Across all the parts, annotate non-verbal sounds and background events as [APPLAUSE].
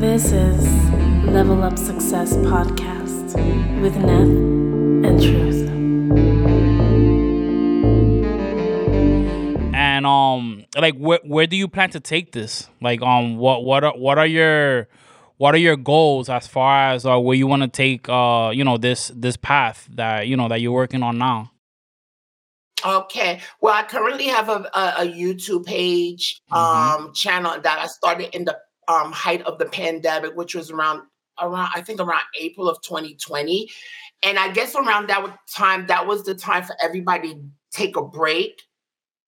This is Level Up Success Podcast with Neth and Truth. And um, like where where do you plan to take this? Like um, what what are what are your what are your goals as far as uh, where you want to take uh you know this this path that you know that you're working on now? Okay. Well, I currently have a, a, a YouTube page Mhm. um channel that I started in the um height of the pandemic, which was around around I think around April of 2020. And I guess around that time, that was the time for everybody to take a break.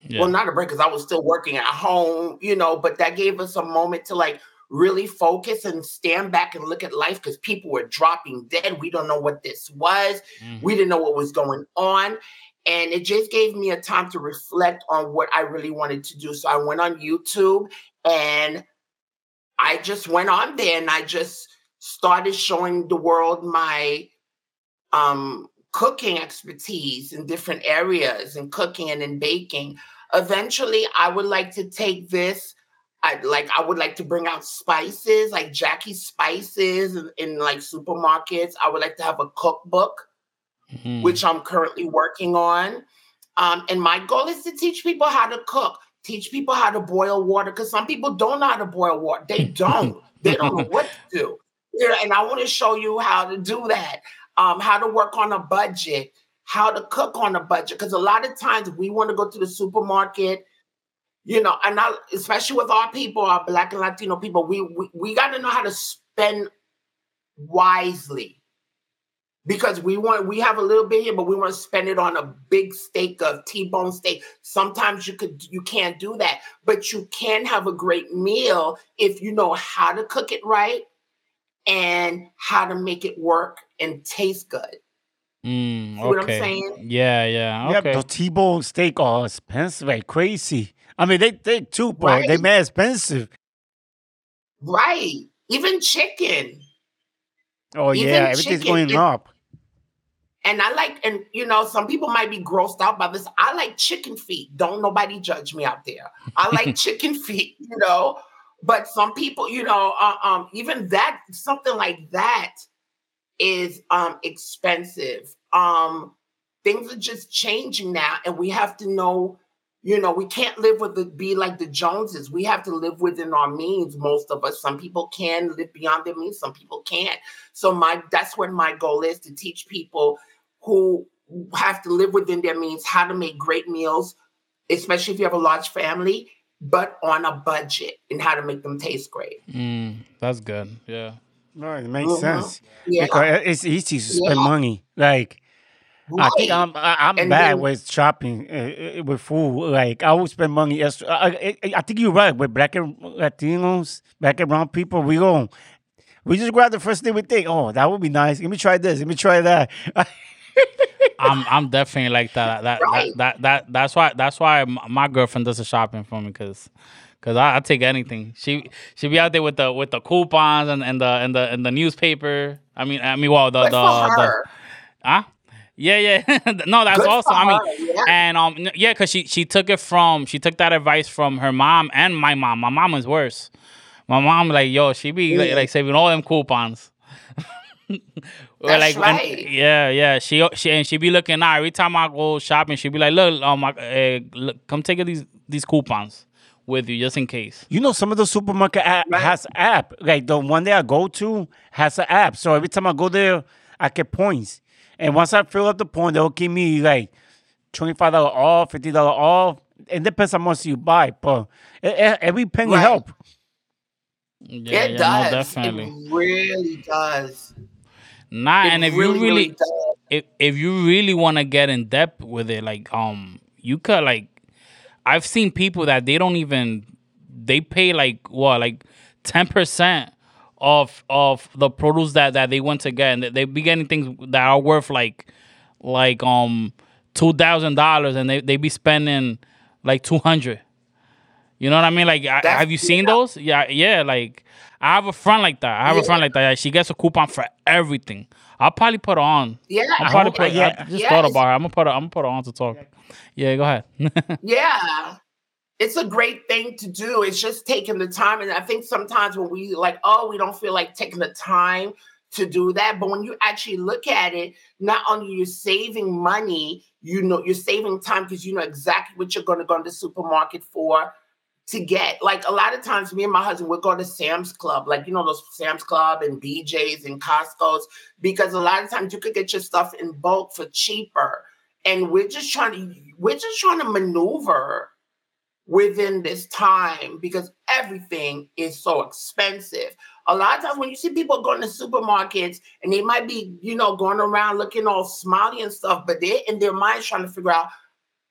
Yeah. Well, not a break because I was still working at home, you know, but that gave us a moment to like really focus and stand back and look at life because people were dropping dead. We don't know what this was. Mhm. We didn't know what was going on. And it just gave me a time to reflect on what I really wanted to do. So I went on YouTube and I just went on there and I just started showing the world my um, cooking expertise in different areas and cooking and in baking. Eventually, I would like to take this. I like I would like to bring out spices like Jacquee spices in, in like supermarkets. I would like to have a cookbook Mhm. which I'm currently working on. Um, and my goal is to teach people how to cook, teach people how to boil water, because some people don't know how to boil water. They [LAUGHS] don't. they don't know what to do. Yeah, and I want to show you how to do that, um, how to work on a budget, how to cook on a budget. Because a lot of times we want to go to the supermarket, you know, and I, especially with our people, our Black and Latino people, we we, we got to know how to spend wisely because we want we have a little bit here, but we want to spend it on a big steak of T-bone steak. Sometimes you could you can't do that, but you can have a great meal if you know how to cook it right and how to make it work and taste good. Mm, See what I'm okay. saying? Yeah, yeah. Yeah, Okay. the T-bone steak are expensive, like crazy. I mean, they they too, but they Right. mad expensive. Right. Even chicken. Oh Even yeah, everything's chicken going is- up. And I like, and you know, some people might be grossed out by this. I like chicken feet. Don't nobody judge me out there. I like [LAUGHS] chicken feet, you know. But some people, you know, uh, um, even that something like that is um expensive. Um, things are just changing now, and we have to know, you know, we can't live with it be like the Joneses. We have to live within our means. Most of us. Some people can live beyond their means. Some people can't. So my that's what my goal is to teach people who have to live within their means how to make great meals, especially if you have a large family, but on a budget and how to make them taste great. Mm, that's good. Yeah. No, it makes Mhm. sense Yeah. because it's easy to spend Yeah. money. Like I think. I'm I, I'm And bad then- with shopping uh, with food. Like I would spend money. Extra. I, I, I think you're right with black and Latinos, black and brown people. We go, we just grab the first thing we think. Oh, that would be nice. Let me try this. Let me try that. [LAUGHS] I'm I'm definitely like that. That Right. that, that that that's why that's why my girlfriend does the shopping for me because because I, I take anything. She she be out there with the with the coupons and, and the and the and the newspaper. I mean I mean well the Good the, the huh yeah yeah [LAUGHS] no that's Good awesome. I mean yeah. and um yeah because she she took it from she took that advice from her mom and my mom. My mom is worse. My mom like yo she be like, like saving all them coupons. [LAUGHS] Or That's like, and- right. yeah, yeah. She she and she be looking out every time I go shopping. She be like, look, um, I, uh, look, come take these these coupons with you just in case. You know, some of the supermarket app Right. has app. Like the one that I go to has an app. So every time I go there, I get points. And once I fill up the point, they'll give me like twenty five dollar off, fifty dollar off. It depends how much you buy, but every penny Right. help. Yeah, it yeah, does. no, definitely. It really does. Nah, It and if really, you really, does. if if you really want to get in depth with it, like um, you could like, I've seen people that they don't even they pay like what like ten percent of of the produce that that they want to get, and they- they be getting things that are worth like like um two thousand dollars, and they they be spending like two hundred. You know what I mean? Like, I, have you seen yeah. those? Yeah, yeah. Like, I have a friend like that. I have a friend like that. She gets a coupon for everything. I'll probably put her on. Yeah. I'll probably hope- put. yeah. I just Yes. thought about her. I'm gonna put her. I'm gonna put her on to talk. Yeah, go ahead. [LAUGHS] Yeah. it's a great thing to do. It's just taking the time. And I think sometimes when we like, oh, we don't feel like taking the time to do that. But when you actually look at it, not only you're saving money, you know, you're saving time because you know exactly what you're going to go to the supermarket for to get. Like a lot of times, me and my husband would go to Sam's Club, like you know those Sam's Club and BJ's and Costco's, because a lot of times you could get your stuff in bulk for cheaper. And we're just trying to we're just trying to maneuver within this time because everything is so expensive. A lot of times when you see people going to supermarkets and they might be, you know, going around looking all smiley and stuff, but they're in their minds trying to figure out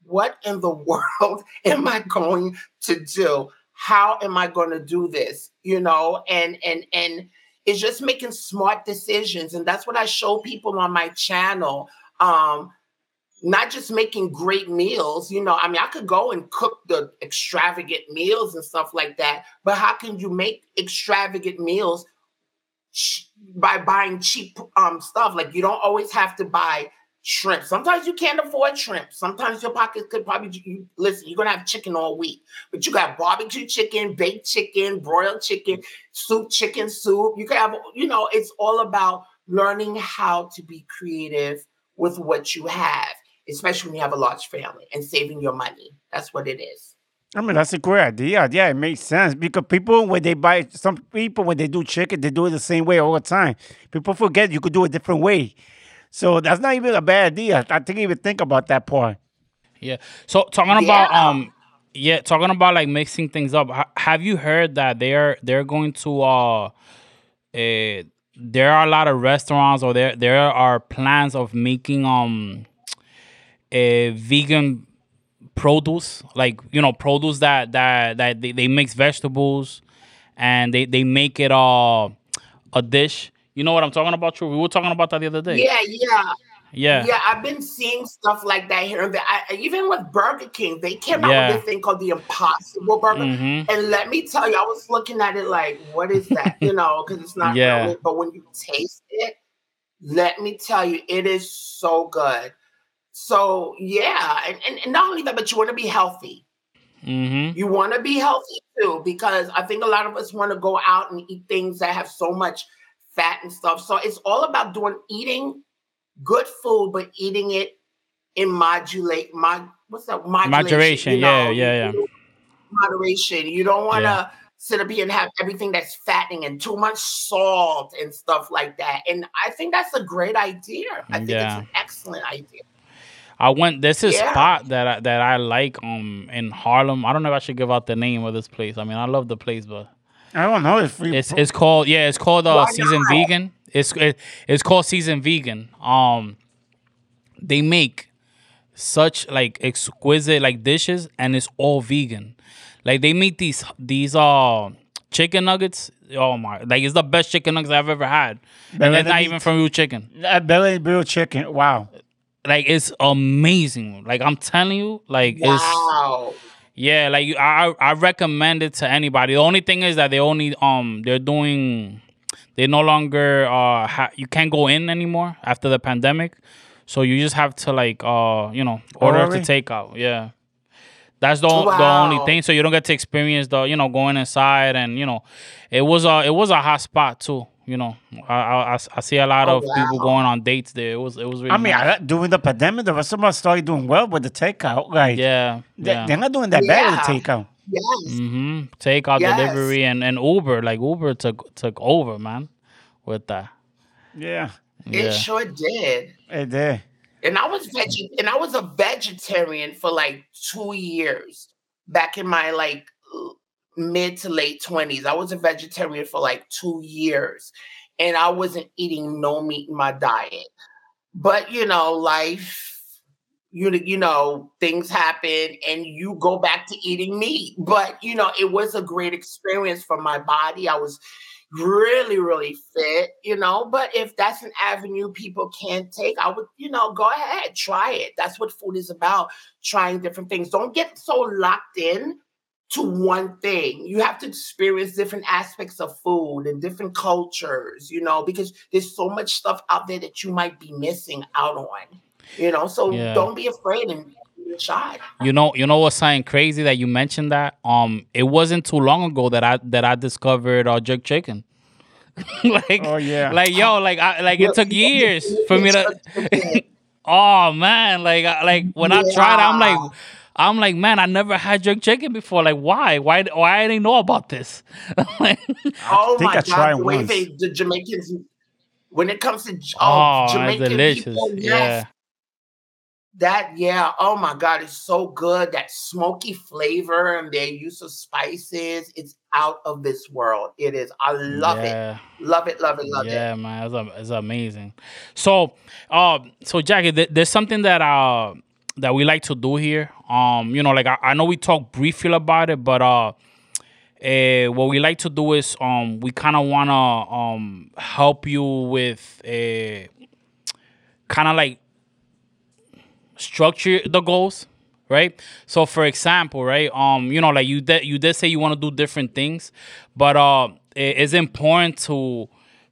what in the [LAUGHS] world am I going to do? How am I going to do this? You know, and and and it's just making smart decisions. And that's what I show people on my channel. Um, not just making great meals. You know, I mean, I could go and cook the extravagant meals and stuff like that, but how can you make extravagant meals by buying cheap um stuff? Like you don't always have to buy shrimp. Sometimes you can't afford shrimp. Sometimes your pockets could probably listen. You're gonna have chicken all week, but you got barbecue chicken, baked chicken, broiled chicken, soup chicken soup. You can have, you know, it's all about learning how to be creative with what you have especially when you have a large family and saving your money. That's what it is. I mean, that's a great idea. Yeah, it makes sense because people, when they buy, some people, when they do chicken, they do it the same way all the time. People forget you could do it a different way. So that's not even a bad idea. I didn't even think about that part. Yeah. So talking yeah. about um, yeah, talking about like mixing things up. Have you heard that they're they're going to uh, uh, there are a lot of restaurants or there there are plans of making um a vegan produce, like you know, produce that that that they, they mix vegetables and they they make it uh, a dish. You know what I'm talking about? True. We were talking about that the other day. Yeah, yeah. Yeah. Yeah, I've been seeing stuff like that here and there. I, even with Burger King, they came out with this thing called the Impossible Burger. Mm-hmm. And let me tell you, I was looking at it like, what is that? you know, because it's not yeah. Real, but when you taste it, let me tell you, it is so good. So yeah, and, and, and not only that, but you want to be healthy. Mm-hmm. You want to be healthy too, because I think a lot of us want to go out and eat things that have so much fat and stuff. So it's all about doing eating good food, but eating it in modulate mod what's that modulation, moderation. You know? Yeah, yeah, yeah. Moderation. You don't want to yeah. sit up here and have everything that's fattening and too much salt and stuff like that. And I think that's a great idea. I think yeah. it's an excellent idea. I went. This is yeah. spot that I, that I like um in Harlem. I don't know if I should give out the name of this place. I mean, I love the place, but I don't know if it's it's called yeah, it's called uh, Seasoned Vegan. It's it, it's called Seasoned Vegan. Um, they make such like exquisite like dishes, and it's all vegan. Like they make these these uh chicken nuggets. Oh my! Like it's the best chicken nuggets I've ever had, and it's not even from real chicken. Uh, belly real chicken. Wow like it's amazing. Like I'm telling you, like wow. it's yeah, like I I recommend it to anybody. The only thing is that they only um they're doing they no longer uh ha- you can't go in anymore after the pandemic. So you just have to like uh you know order oh, really? to take out. Yeah. That's the, wow. the only thing. So you don't get to experience the you know going inside and you know it was a it was a hot spot too. You know, I I, I see a lot oh, of wow. people going on dates there. It was it was. Really I mean, nice. I, during the pandemic, the rest of started doing well with the takeout. Like, yeah, they, yeah. they're not doing that yeah. bad with the takeout. Yes. Mm-hmm. Takeout yes. delivery and, and Uber, like Uber took took over, man, with that. Yeah. It sure did. It did. And I was veg and I was a vegetarian for like two years back in my like mid to late 20s. I was a vegetarian for like two years and I wasn't eating no meat in my diet. But you know, life, you you know, things happen and you go back to eating meat. But you know, it was a great experience for my body. I was really, really fit, you know. But if that's an avenue people can't take, I would, you know, go ahead, try it. That's what food is about, trying different things. Don't get so locked in to one thing. You have to experience different aspects of food and different cultures, you know, because there's so much stuff out there that you might be missing out on, you know. So yeah. don't be afraid and shot. You know, you know what's something crazy that you mentioned that. Um, it wasn't too long ago that I that I discovered uh, jerk chicken. [LAUGHS] like, Oh, yeah. like yo, like I like it took years for me to. [LAUGHS] oh man, like like when I tried, I'm like, Yeah. I'm like, man, I never had jerk chicken before. Like, why, why, why I didn't know about this? [LAUGHS] Like, Oh think my I tried god, the way once. they the Jamaicans when it comes to oh, oh, Jamaican delicious. people, yes, Yeah, that yeah, oh my god, it's so good. That smoky flavor and their use of spices, it's out of this world. It is. I love it. Love it, love it, love it. yeah, man, it's, it's amazing. So, uh, so Jacquee, th- there's something that uh that we like to do here. Um, you know, like I, I know we talked briefly about it, but uh, eh, what we like to do is um we kind of wanna um help you with a kind of like structure the goals right so for example right um you know like you did you did say you want to do different things but uh it- it's important to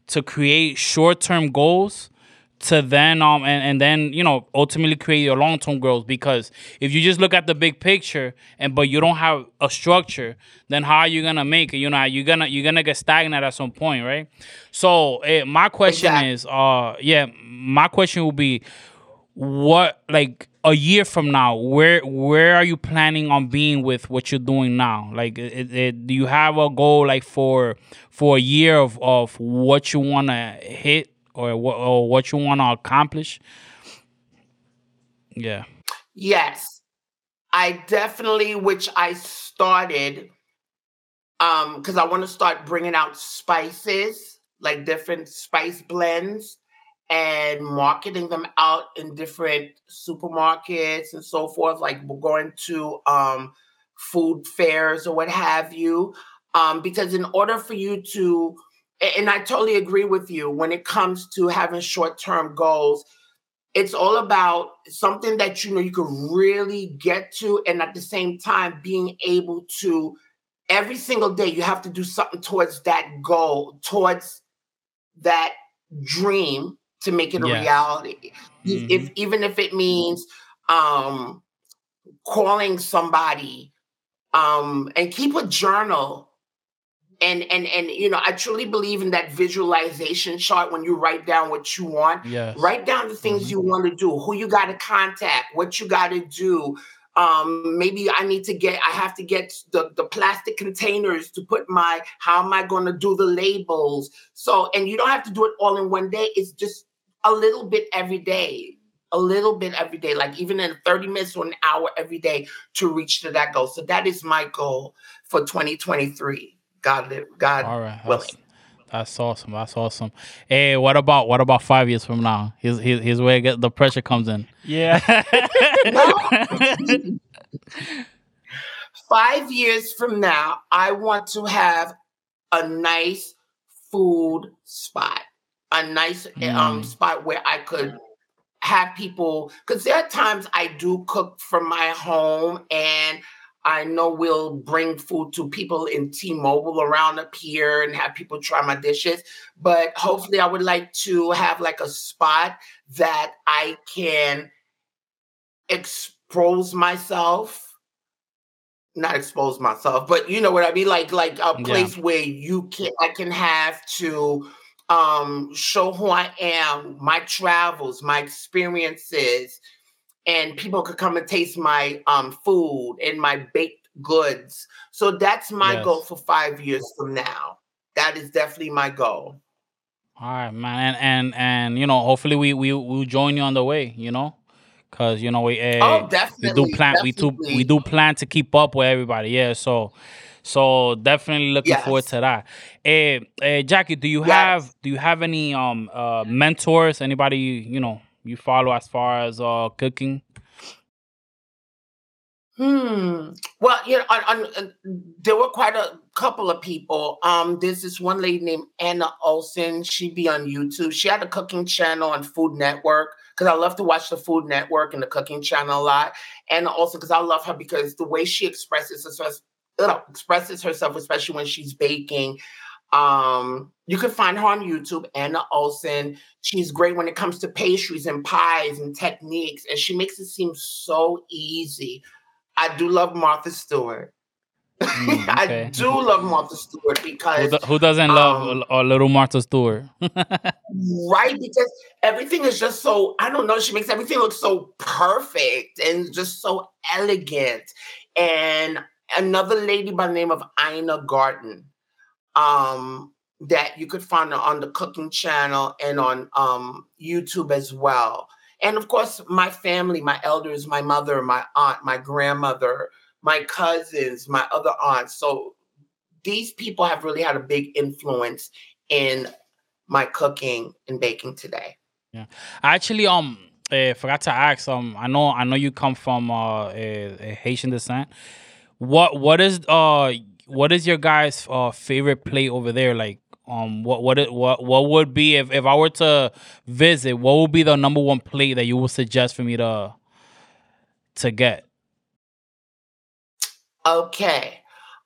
to create short-term goals to then um and, and then you know ultimately create your long-term goals because if you just look at the big picture and but you don't have a structure then how are you gonna make it? You know you're gonna you're gonna get stagnant at some point right? So eh, my question Exactly. is uh yeah my question will be what like a year from now where where are you planning on being with what you're doing now? Like it, it, do you have a goal like for for a year of of what you want to hit or what or what you want to accomplish yeah Yes. I definitely, which I started, um, because I want to start bringing out spices, like different spice blends, and marketing them out in different supermarkets and so forth. Like we're going to um food fairs or what have you. Um, because in order for you to, and I totally agree with you when it comes to having short-term goals, it's all about something that you know you can really get to and at the same time being able to every single day you have to do something towards that goal towards that dream to make it a Yes. reality. If- if even if it means um calling somebody um and keep a journal and and and you know i truly believe in that visualization chart when you write down what you want. Yes. Write down the things you want to do who you got to contact what you got to do. Um maybe i need to get i have to get the the plastic containers to put my how am i going to do the labels? So and you don't have to do it all in one day it's just a little bit every day a little bit every day like even in 30 minutes or an hour every day to reach to that goal. So that is my goal for 2023 god li- god all right willing. that's, that's awesome that's awesome hey what about what about five years from now? Here's here's, here's where get, the pressure comes in. Yeah. [LAUGHS] five years from now, I want to have a nice food spot, a nice um Mm. spot where I could have people because there are times I do cook from my home and I know we'll bring food to people in T-Mobile around up here and have people try my dishes. But hopefully I would like to have like a spot that I can expose myself not expose myself, but you know what I mean, like like a Yeah. place where you can I can have to um show who I am, my travels, my experiences, and people could come and taste my um food and my baked goods. So that's my goal for five years from now. That is definitely my goal. All right, man, and and, and you know, hopefully we we will join you on the way. You know, cause you know we uh, Oh, we do plan we do we do plan to keep up with everybody. Yeah, so so definitely looking forward to that. Hey, eh, Jacquee, do you Yes. have do you have any um uh mentors? Anybody you know you follow as far as uh cooking? Hmm. Well, you know, on, uh, there were quite a couple of people. Um, there's this one lady named Anna Olson. She'd be on YouTube. She had a cooking channel on Food Network because I love to watch the Food Network and the cooking channel a lot. And also because I love her because the way she expresses herself, expresses herself, especially when she's baking, Um, you can find her on YouTube, Anna Olson. She's great when it comes to pastries and pies and techniques, and she makes it seem so easy. I do love Martha Stewart. Mm, [LAUGHS] I do love Martha Stewart Who, because do- who doesn't love um, a, a little Martha Stewart? [LAUGHS] right because everything is just so I don't know. She makes everything look so perfect and just so elegant. And another lady by the name of Ina Garten, um, that you could find on the cooking channel and on um, YouTube as well. And of course, my family, my elders, my mother, my aunt, my grandmother, my cousins, my other aunts. So these people have really had a big influence in my cooking and baking today. Yeah, I actually um uh, forgot to ask um I know I know you come from uh, a Haitian descent. What what is uh what is your guys' uh favorite plate over there? Like um what what it, what what would be if if I were to visit? What would be the number one plate that you would suggest for me to to get? Okay.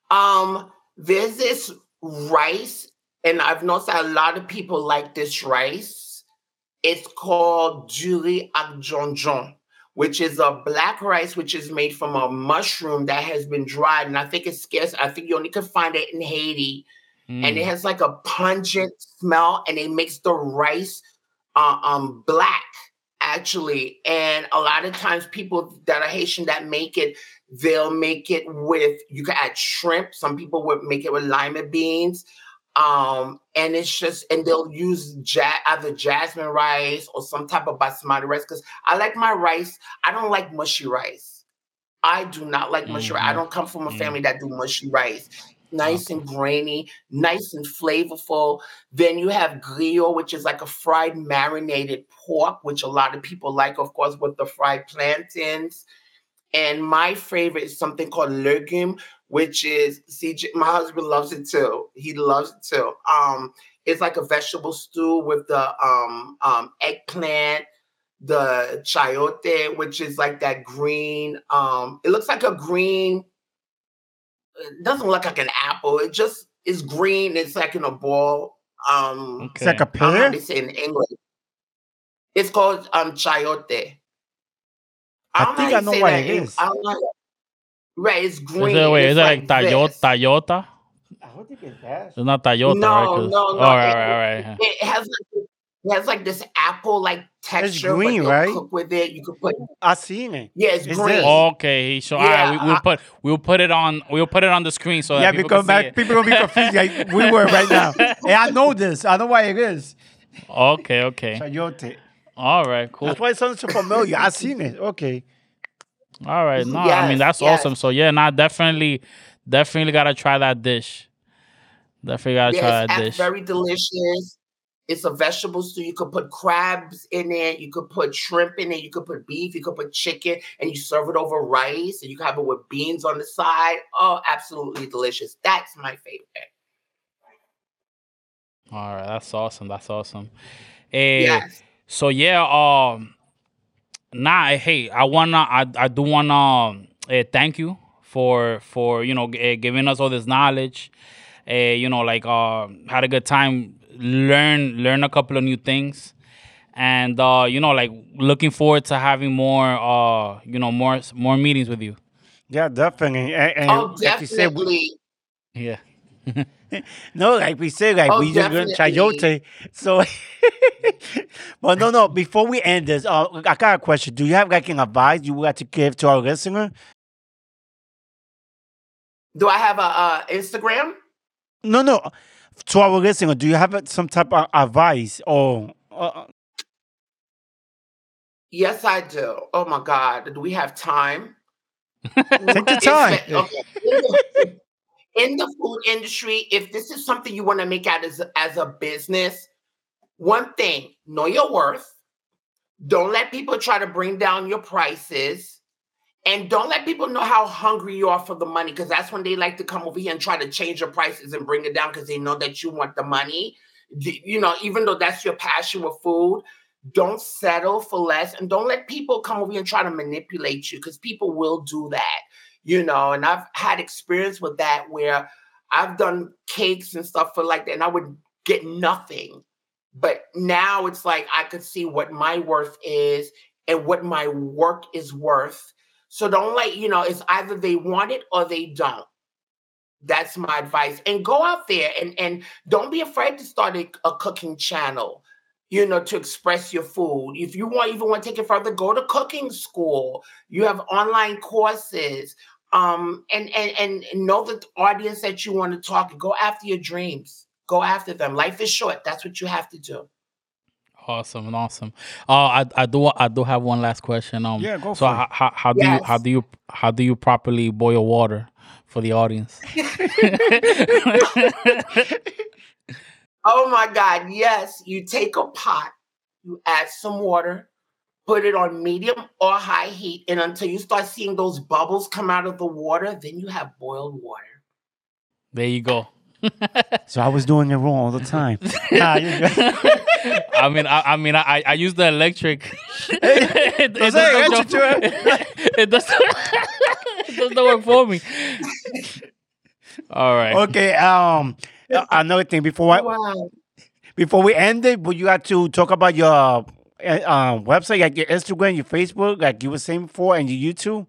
Um, there's this rice, and I've noticed that a lot of people like this rice. It's called Diri ak djon djon, which is a black rice which is made from a mushroom that has been dried. And I think it's scarce. I think you only can find it in Haiti. And it Mm, has like a pungent smell, and it makes the rice uh, um black actually. And a lot of times people that are Haitian that make it, they'll make it with you can add shrimp. Some people would make it with lima beans. Um, and it's just and they'll use ja- either jasmine rice or some type of basmati rice because I like my rice. I don't like mushy rice. I do not like mushy rice. I don't come from a Mm. family that do mushy rice. Nice and grainy, nice and flavorful. Then you have griot, which is like a fried marinated pork, which a lot of people like, of course, with the fried plantains. And my favorite is something called legume, which is CJ. My husband loves it too. He loves it too. Um, it's like a vegetable stew with the um, um, eggplant, the chayote, which is like that green. Um, it looks like a green. It doesn't look like an apple. It just is green. It's like in a ball. Um, It's like a Okay. I don't pear. they say in English. It's called um chayote. I don't think I know what that it in- is. I don't know. Right, it's Is green. it wait? it's Is it like, Toyota? this. Toyota? I don't think it's that. It's not Toyota, No, right? 'Cause- no, no. All right, It- all right, all right. It has like it has like this apple like texture. It's green, but right? Cook with it. You could put I seen it. yeah, it's It's green. this. Okay, so all right, Yeah, we, we'll I- put we'll put it on we'll put it on the screen so that yeah, people because can see my, it. people gonna be confused like [LAUGHS] we were right now. And I know this. I know why it is. Okay, okay, Chayote. all right, cool. That's why it sounds so familiar. I seen it. Okay. All right, no, I mean that's yes. awesome. So yeah, nah, definitely, definitely gotta try that dish. Definitely gotta try that dish. very delicious. It's a vegetable stew. You could put crabs in it. You could put shrimp in it. You could put beef. You could put chicken, and you serve it over rice. And you can have it with beans on the side. Oh, absolutely delicious. That's my favorite. All right, that's awesome. That's awesome. Eh, Yes. So yeah, um, nah, eh, hey, I wanna, I, I do wanna, um, eh, thank you for, for you know, g- eh, giving us all this knowledge. Uh, you know, like, uh, had a good time, learn, learn a couple of new things, and uh, you know, like, looking forward to having more, uh, you know, more, more meetings with you. Yeah, definitely. And, and Oh, like you said, we, definitely. Yeah. [LAUGHS] [LAUGHS] no, like we said, like Oh, we just definitely. chayote. So, [LAUGHS] but no, no. Before we end this, uh, I got a question. Do you have like an advice you would like to give to our listener? Do I have a, uh Instagram? No, no. To our listener, do you have some type of advice or? Uh, Yes, I do. Oh my God. Do we have time? [LAUGHS] Take your time. okay. In the, food industry, if this is something you want to make out as, as a business, one thing, know your worth. Don't let people try to bring down your prices. And don't let people know how hungry you are for the money because that's when they like to come over here and try to change your prices and bring it down because they know that you want the money. You know, even though that's your passion with food, don't settle for less and don't let people come over here and try to manipulate you because people will do that, you know. And I've had experience with that where I've done cakes and stuff for like that, and I would get nothing. But now it's like I could see what my worth is and what my work is worth. So don't like, you know, it's either they want it or they don't. That's my advice. And go out there and, and don't be afraid to start a, a cooking channel, you know, to express your food. If you want even want to take it further, go to cooking school. You have online courses. Um, and and and know the audience that you want to talk. Go after your dreams. Go after them. Life is short. That's what you have to do. Awesome, and awesome. Uh, I I do I do have one last question. Um, Yeah, go So for it. how, how how do you how do you how do you properly boil water for the audience? [LAUGHS] [LAUGHS] Oh my God. Yes. You take a pot, you add some water, put it on medium or high heat. And until you start seeing those bubbles come out of the water, then you have boiled water. there you go. [LAUGHS] So I was doing it wrong all the time. [LAUGHS] Nah, you good. I mean, I, I mean, I, I use the electric. [LAUGHS] it, it Jose, doesn't echa, go- it doesn't. it doesn't work for me. All right. okay. Um, another thing before I, Wow. before we end it, but you got to talk about your um, website, like your Instagram, your Facebook, like you were saying before, and your YouTube.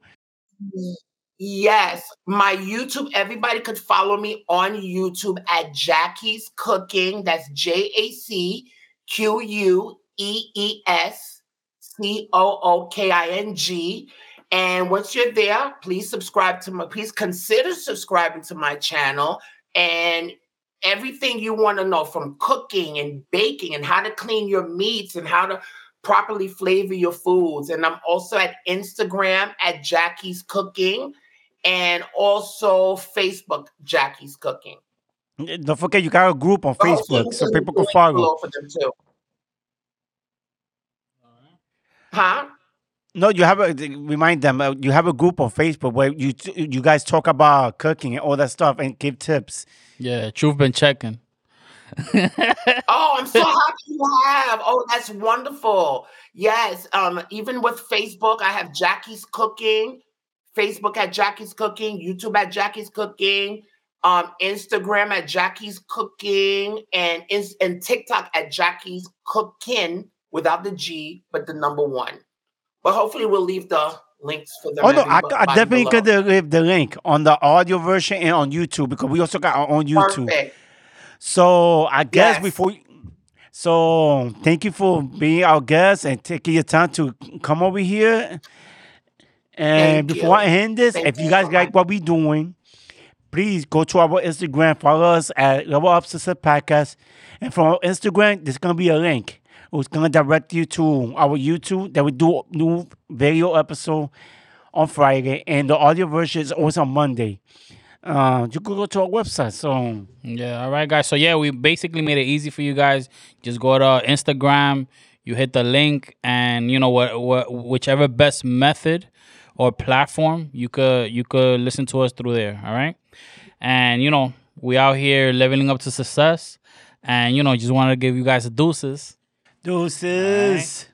Yes, my YouTube, everybody could follow me on YouTube at Jacquee's Cooking. That's J A C Q U E E S C O O K I N G. And once you're there, please subscribe to my, please consider subscribing to my channel and everything you want to know from cooking and baking and how to clean your meats and how to properly flavor your foods. And I'm also at Instagram at Jacquee's Cooking and also Facebook, Jacquee's Cooking. Don't forget, you got a group on Also, Facebook, so people can follow. For them too. Huh? No, you have a remind them. Uh, you have a group on Facebook where you you guys talk about cooking and all that stuff and give tips. Yeah, truth been checking. [LAUGHS] Oh, I'm so happy you have. Oh, that's wonderful. Yes. Um, even with Facebook, I have Jacquee's Cooking, Facebook at Jacquee's Cooking, YouTube at Jacquee's Cooking, um, Instagram at Jacquee's Cooking, and ins- and TikTok at Jacquee's Cooking without the G, but the number one. But hopefully, we'll leave the links for them. Oh no, I, I definitely could leave uh, the link on the audio version and on YouTube because we also got our own YouTube. Perfect. So I guess Yes. before, so thank you for being our guest and taking your time to come over here. And Thank before I end this, Thank if you you guys like what we're doing, please go to our Instagram, follow us at Level Up Success Podcast. And from our Instagram, there's gonna be a link. It's gonna direct you to our YouTube that we do new video episode on Friday, and the audio version is always on Monday. Uh, you could go to our website. So Yeah, all right, guys. So yeah, we basically made it easy for you guys. Just go to Instagram, you hit the link, and you know what, what whichever best method or platform you could you could listen to us through there. All right, and you know we out here leveling up to success, and you know just wanted to give you guys a deuces. Deuces.